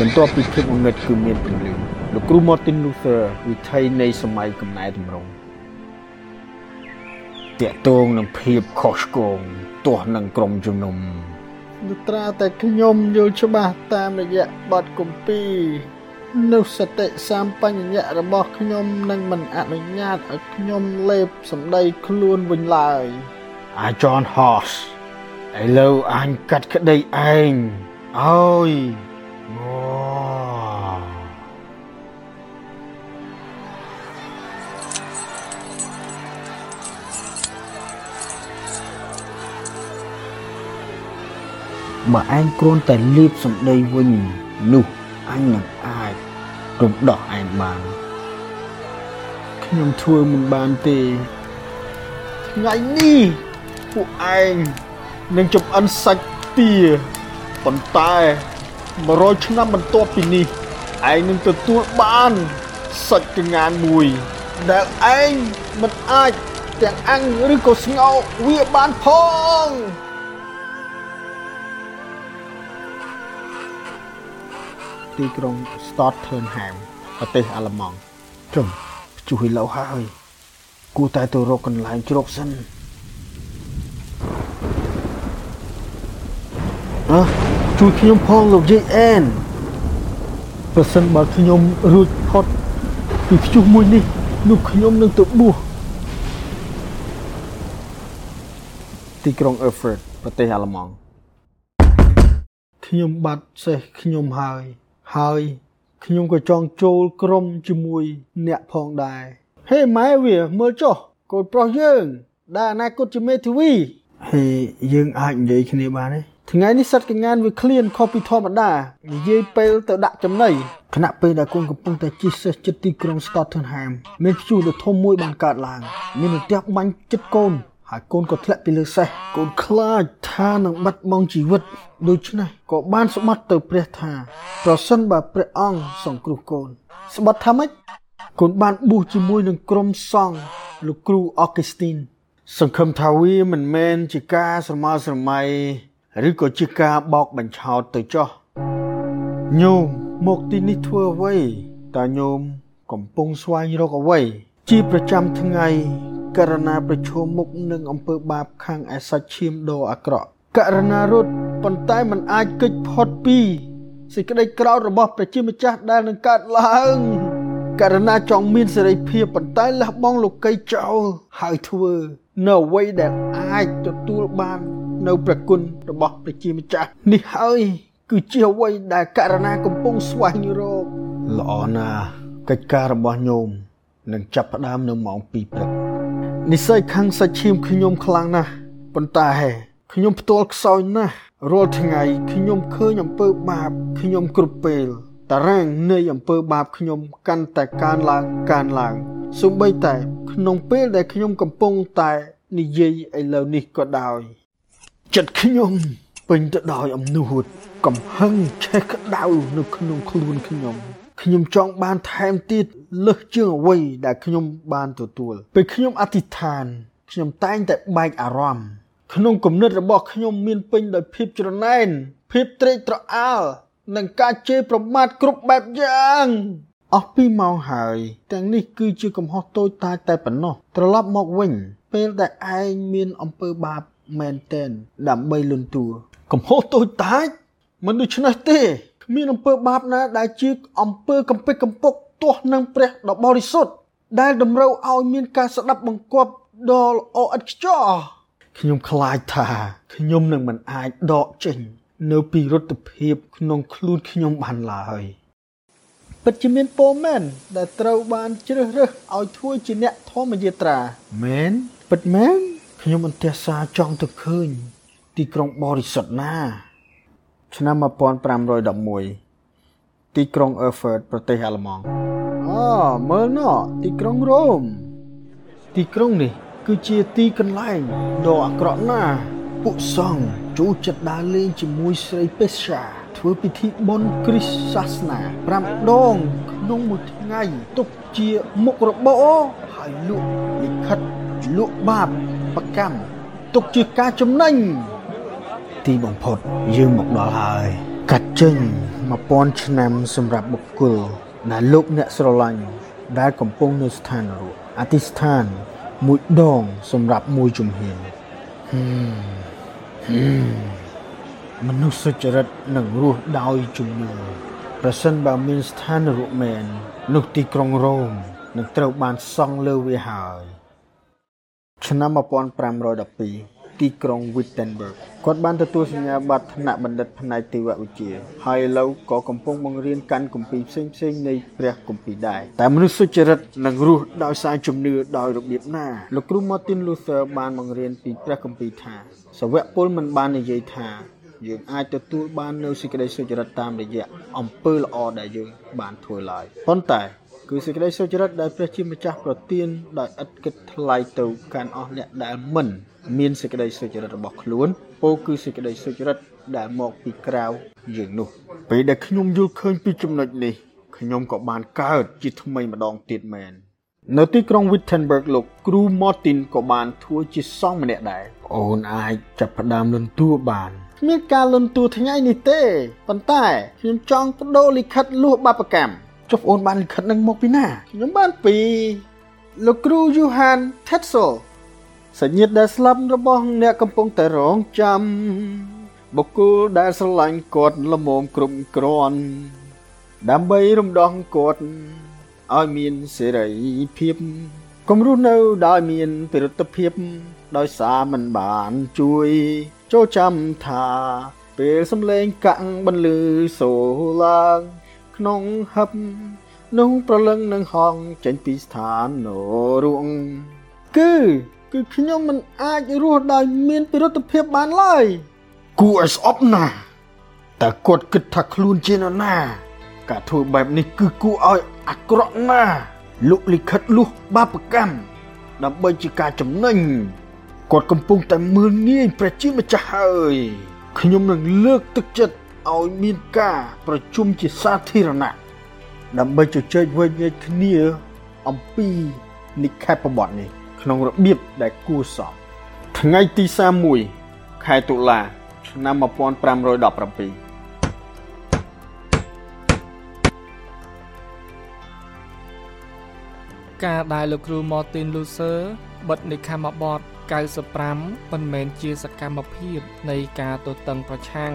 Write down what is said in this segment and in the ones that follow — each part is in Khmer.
បន្ទាប់ពីភាពងងឹតគឺមានពន្លឺលោកគ្រូ Martin Luther វិថីនៃសម័យកំណែតម្រង់តាក់ទងនឹងភាពខុសឆ្គងទាស់នឹងក្រុមជំនុំលត្រាតែខ្ញុំយល់ច្បាស់តាមរយៈបទគម្ពីរនោះសតិសម្បញ្ញៈរបស់ខ្ញុំនឹងមិនអនុញ្ញាតឲ្យខ្ញុំលេបសម្ដីខ្លួនវិញឡើយ អាចនហសឥឡូវអញកាត់ក្តីឯងអើយ បើឯងគ្រាន់តែលៀបសម្ដីវិញនោះអញនឹងអាចរំដោះឯងបានខ្ញុំធ្វើមិនបានទេថ្ងៃនេះពួកឯងនឹងចំអិនសាច់ទាប៉ុន្តែ100ឆ្នាំបន្ទាប់ពីនេះឯងនឹងទទួលបានសាច់កងានមួយដែលឯងមិនអាចទាំងអាំងឬក៏ស្ងោវាបានផង ទីក្រុង Stottenham ប្រទេសអាល្លឺម៉ង់ជុំជួយឡូវហើយគួរតែទៅរកកន្លែងជ្រកសិនអើជួយខ្ញុំផងលោកយាយអែនប្រសិនបើខ្ញុំរួចផុតពីព្យុះមួយនេះនោះខ្ញុំនឹងទៅបួសទីក្រុង Erfurt ប្រទេសអាល្លឺម៉ង់ខ្ញុំបាត់សេះខ្ញុំហើយ ហើយខ្ញុំក៏ចង់ចូលក្រុមជាមួយអ្នកផងដែរហេម៉ែវាមើលចុះកូនប្រុសយើងដែលអនាគតជាមេធាវីហេយើងអាចនិយាយគ្នាបានទេថ្ងៃនេះសិតកងានវាឃ្លានខុសពីធម្មតានិយាយពេលទៅដាក់ចំណីខណៈពេលដែលកូនកំពុងតែជិះសេះចិត្តទីក្រុង Stottenham មានព្យុះដ៏ធំមួយបានកើតឡើង មានរន្ទះបាញ់ចិត្តកូន ហើយកូនក៏ធ្លាក់ពីលើសេះកូនខ្លាចថានឹងបាត់បង់ជីវិតដូច្នេះក៏បានស្បត់ទៅព្រះថាប្រសិនបើព្រះអង្គសង្គ្រោះកូន ស្បត់ថាម៉េចកូនបានបួសជាមួយនឹងក្រុមសង្ឃលោកគ្រូអកេស្ទីនសង្ឃឹមថាវាមិនមែនជាការស្រមើស្រមៃឬក៏ជាការបោកបញ្ឆោតទៅចោះញោមមកទីនេះធ្វើអ្វីតើញោមកំពុងស្វែងរកអ្វី ជាប្រចាំថ្ងៃ ករណីប្រឈមមុខនឹងអំពើបាបខាងឯសាច់ឈាមដ៏អាក្រក់ករណីរត់ប៉ុន្តែมันអាចគេចផុតពីសេចក្តីក្រោធរបស់ព្រះជាម្ចាស់ដែលនឹងកើតឡើងករណីចង់មានសេរីភាពប៉ុន្តែលះបង់លោកីចោលហើយធ្វើនៅអ្វីដែលអាចទទួលបាននៅព្រះគុណរបស់ព្រះជាម្ចាស់នេះហើយគឺជាអ្វីដែលករណីកំពុងស្វែងរកល្អណាស់កិច្ចការរបស់ញោមនឹងចាប់ផ្ដើមនៅម៉ោង2ព្រឹក និស័យខាងសាច់ឈាមខ្ញុំខ្លាំងណាស់ប៉ុន្តែខ្ញុំផ្ទាល់ខ្សោយណាស់រាល់ថ្ងៃខ្ញុំឃើញអំពើបាបខ្ញុំគ្រប់ពេលតារាងនៃអំពើបាបខ្ញុំកាន់តែកើនឡើងកើនឡើងសូម្បីតែក្នុងពេលដែលខ្ញុំកំពុងតែនិយាយឥឡូវនេះក៏ដោយចិត្តខ្ញុំពេញទៅដោយអំនួតកំហឹងឆេះក្តៅនៅក្នុងខ្លួនខ្ញុំ ខ្ញុំចង់បានថែមទៀតលើសជាងអ្វីដែលខ្ញុំបានទទួលពេលខ្ញុំអធិដ្ឋានខ្ញុំតែងតែបែកអារម្មណ៍ក្នុងគំនិតរបស់ខ្ញុំមានពេញដោយភាពច្រណែនភាពត្រេកត្រអាលនិងការជេរប្រមាថគ្រប់បែបយ៉ាងអស់ពីម៉ោងហើយទាំងនេះគឺជាកំហុសតូចតាចតែប៉ុណ្ណោះត្រឡប់មកវិញ ពេលដែលឯងមានអំពើបាបមែនទែនដើម្បីលន់តួកំហុសតូចតាចមិនដូច្នេះទេ គ្មានអំពើបាបណាដែលជាអំពើកំពេចកំពុកទាស់នឹងព្រះដ៏បរិសុទ្ធដែលតម្រូវឲ្យមានការស្ដាប់បង្គាប់ដ៏ល្អឥតខ្ចោះខ្ញុំខ្លាចថាខ្ញុំនឹងមិនអាចដកចេញនៅពីរដ្ឋភាពក្នុងខ្លួនខ្ញុំបានឡើយពិតជាមានពរមែនដែលត្រូវបានជ្រើសរើសឲ្យធ្វើជាអ្នកធម្មយាត្រាមែនពិតមែនខ្ញុំអន្តរសាចង់ទៅឃើញទីក្រុងបរិសុទ្ធណា ឆ្នាំ1511ទីក្រុង Erfurt ប្រទេសអាល្លឺម៉ង់អូមើលណោះទីក្រុងរ៉ូមទីក្រុងនេះគឺជាទីកន្លែងដ៏អាក្រក់ណាស់ពួកសង្ឃចូលចិត្តដើរលេងជាមួយស្រីពេសាធ្វើពិធីបុណ្យគ្រីស្ទសាសនា5ដងក្នុងមួយថ្ងៃទុកជាមុខរបរហើយលក់លិខិតលក់បាបប្រកម្មទុកជាការចំណេញ ទីបំផុតយើងមកដល់ហើយកាត់ចេញ1000ឆ្នាំសម្រាប់បុគ្គលដែលលោកអ្នកស្រឡាញ់ដែលកំពុងនៅស្ថានរស់អធិស្ឋានមួយដងសម្រាប់មួយជំហានមនុស្សសុចរិតនឹងរស់ដោយជំនឿប្រសិនបើមានស្ថានរស់មែននោះទីក្រុងរ៉ូមនឹងត្រូវបានសង់លើវាហើយឆ្នាំ1512 ទីក្រុង Wittenberg គាត់បានទទួលសញ្ញាបត្រថ្នាក់បណ្ឌិតផ្នែកទេវវិទ្យាហើយឥឡូវក៏កំពុងបង្រៀនកាន់គម្ពីរផ្សេងផ្សេងនៃព្រះគម្ពីរដែរតែមនុស្សសុចរិតនឹងរស់ដោយសារជំនឿដោយរបៀបណាលោកគ្រូ Martin Luther បានបង្រៀនពីព្រះគម្ពីរថាសាវកពលមិនបាននិយាយថាយើងអាចទទួលបាននូវសេចក្តីសុចរិតតាមរយៈអំពើល្អដែលយើងបានធ្វើឡើយប៉ុន្តែ គឺសេចក្តីសុចរិតដែលព្រះជាម្ចាស់ប្រទានដោយឥតគិតថ្លៃទៅកាន់អស់អ្នកដែលមិន មានសេចក្តីសុចរិតរបស់ខ្លួនពោលគឺសេចក្តីសុចរិតដែលមកពីក្រៅយើងនោះ ពេលដែលខ្ញុំយល់ឃើញពីចំណុចនេះខ្ញុំក៏បានកើតជាថ្មីម្ដងទៀតមែននៅទីក្រុង Wittenberg លោកគ្រូ Martin ក៏បានធ្វើជាសង្ឃម្នាក់ដែរអូនអាចចាប់ផ្ដើមលន់តួបានគ្មានការលន់តួថ្ងៃនេះទេប៉ុន្តែខ្ញុំចង់បដូរលិខិតលួសបាបកម្ម ចុះអូនបានលិខិតនឹងមកពីណាខ្ញុំបានពីលោកគ្រូ Johan Tetzel សញ្ញាដែលស្លាប់របស់អ្នកកំពុងតែរងចាំបុគ្គលដែលស្រឡាញ់គាត់ល្មមគ្រប់គ្រាន់ដើម្បីរំដោះគាត់ឲ្យមានសេរីភាពគំរស់នៅដោយមានពិរុទ្ធភាព ដោយសារមិនបានជួយចូលចាំថាពេលសំឡេងកាក់បន្លឺសូឡើង ក្នុងហឹបនោះប្រលឹងនឹងហងចេញពីស្ថាននរួងគឺគឺខ្ញុំមិនអាចរស់ដោយមានពិរុទ្ធភាពបានឡើយគួរឲ្យស្អប់ណាស់តែគាត់គិតថាខ្លួនជានរណា ការធ្វើបែបនេះគឺគួរឲ្យអាក្រក់ណាស់លុកលិខិតលុះបាបកម្មដើម្បីជាការចំណេញគាត់កំពុងតែមើលងាយព្រះជាម្ចាស់ហើយខ្ញុំនឹងលើកទឹកចិត្ត ឲ្យមានការប្រជុំជាសាធារណៈដើម្បីជជែកវែកញែកគ្នាអំពីនិក្ខេបបទនេះ ក្នុងរបៀបដែលគួរសមថ្ងៃទី31ខែតុលា ឆ្នាំ1517ការដែលលោកគ្រូ Martin Luther បិទនិក្ខមបទ95មិនមែនជាសកម្មភាពនៃការទតឹងប្រឆាំង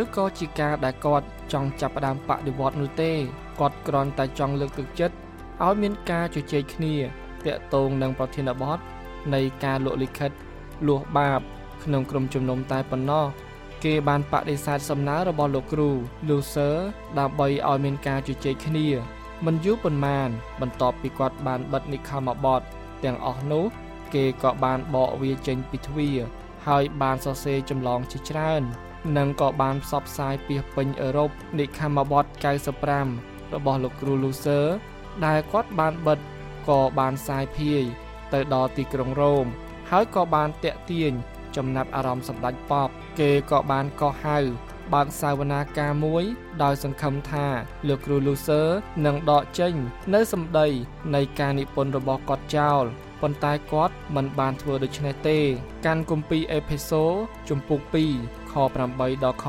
ឬក៏ជាការដែលគាត់ចង់ចាប់ផ្ដើមបដិវត្តនោះទេគាត់គ្រាន់តែចង់លើកទឹកចិត្តឲ្យមានការជជែកគ្នាតាក់ទងនឹងប្រធានបទនៃការលក់លិខិតលួសបាប ក្នុងក្រុមជំនុំតែប៉ុណ្ណោះគេបានបដិសេធសំណើរបស់លោកគ្រូ Loser ដើម្បីឲ្យមានការជជែកគ្នាមិនយូរប៉ុន្មាន បន្ទាប់ពីគាត់បានបិទនិខមបទទាំងអស់នោះ គេក៏បានបកវាចេញពីទ្វារហើយបានសរសេរចម្លងជាច្រើន និងក៏បានផ្សព្វផ្សាយពាសពេញអឺរ៉ុបនិខមបទ95របស់លោកគ្រូ Loser ដែលគាត់បានបិទក៏បានសាយភាយទៅដល់ទីក្រុងរ៉ូមហើយក៏បានតាក់ទាញចំណាប់អារម្មណ៍សម្ដេចប៉បគេក៏បានកោះហៅបើកសាវនាការមួយដោយសង្ឃឹមថាលោកគ្រូ Loser នឹងដកចេញនៅសម្ដីនៃការនិពន្ធរបស់គាត់ចោលប៉ុន្តែគាត់មិនបានធ្វើដូច្នេះទេ កាន់គម្ពីរអេផេសូជំពូក2 ខ8ដល់ខ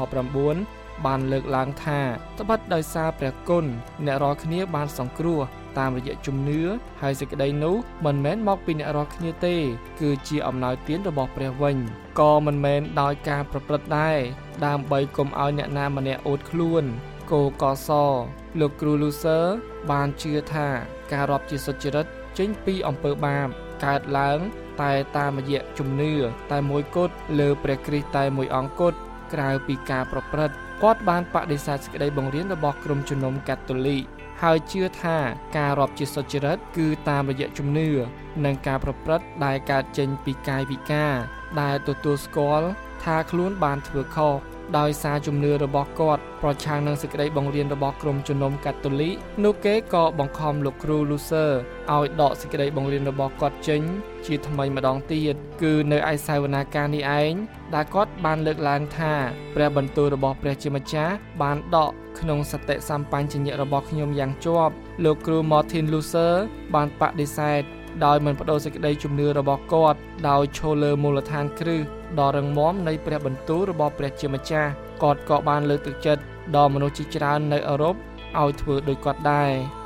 9បានលើកឡើងថាត្បិតដោយសារព្រះគុណអ្នករាល់គ្នាបានសង្គ្រោះតាមរយៈជំនឿហើយសេចក្តីនោះមិនមែនមកពីអ្នករាល់គ្នាទេ គឺជាអំណោយទានរបស់ព្រះវិញក៏មិនមែនដោយការប្រព្រឹត្តដែរដើម្បីកុំឲ្យអ្នកណាម្នាក់អួតខ្លួនកោកសលោកគ្រូលូសឺបានជឿថាការរាប់ជាសុចរិតចេញពីអំពើបាប កើតឡើង តែតាមរយៈជំនឿតែមួយគត់លើព្រះគ្រីស្ទតែមួយអង្គគត់ក្រៅពីការប្រព្រឹត្តគាត់បានបដិសេធសេចក្តីបង្រៀនរបស់ក្រុមជំនុំកាតូលិកហើយជឿថាការរាប់ជាសុចរិតគឺតាមរយៈជំនឿនិងការប្រព្រឹត្តដែលកើតចេញពីកាយវិការដែលទទួលស្គាល់ថាខ្លួនបានធ្វើខុស ដោយសារជំនឿរបស់គាត់ប្រឆាំងនឹងសេចក្តីបង្រៀនរបស់ក្រុមជំនុំកាតូលិកនោះគេក៏បង្ខំលោកគ្រូ Lucer ឲ្យដកសេចក្តីបង្រៀនរបស់គាត់ចេញ ជាថ្មីម្ដងទៀតគឺនៅឯសាវនាការនេះឯងដែលគាត់បានលើកឡើងថាព្រះបន្ទូលរបស់ព្រះជាម្ចាស់បានដកក្នុងសតិសម្បញ្ញៈរបស់ខ្ញុំយ៉ាងជាប់លោកគ្រូ Martin Luther បានបដិសេធ ដោយមិនបដូរសេចក្តីជំនឿរបស់គាត់ដោយឈលលើមូលដ្ឋានគ្រឹះដ៏រឹងមាំនៃព្រះបន្ទូលរបស់ព្រះជាម្ចាស់គាត់ក៏បានលើកទឹកចិត្តដល់មនុស្សជាច្រើននៅអឺរ៉ុបឲ្យធ្វើដូចគាត់ដែរ។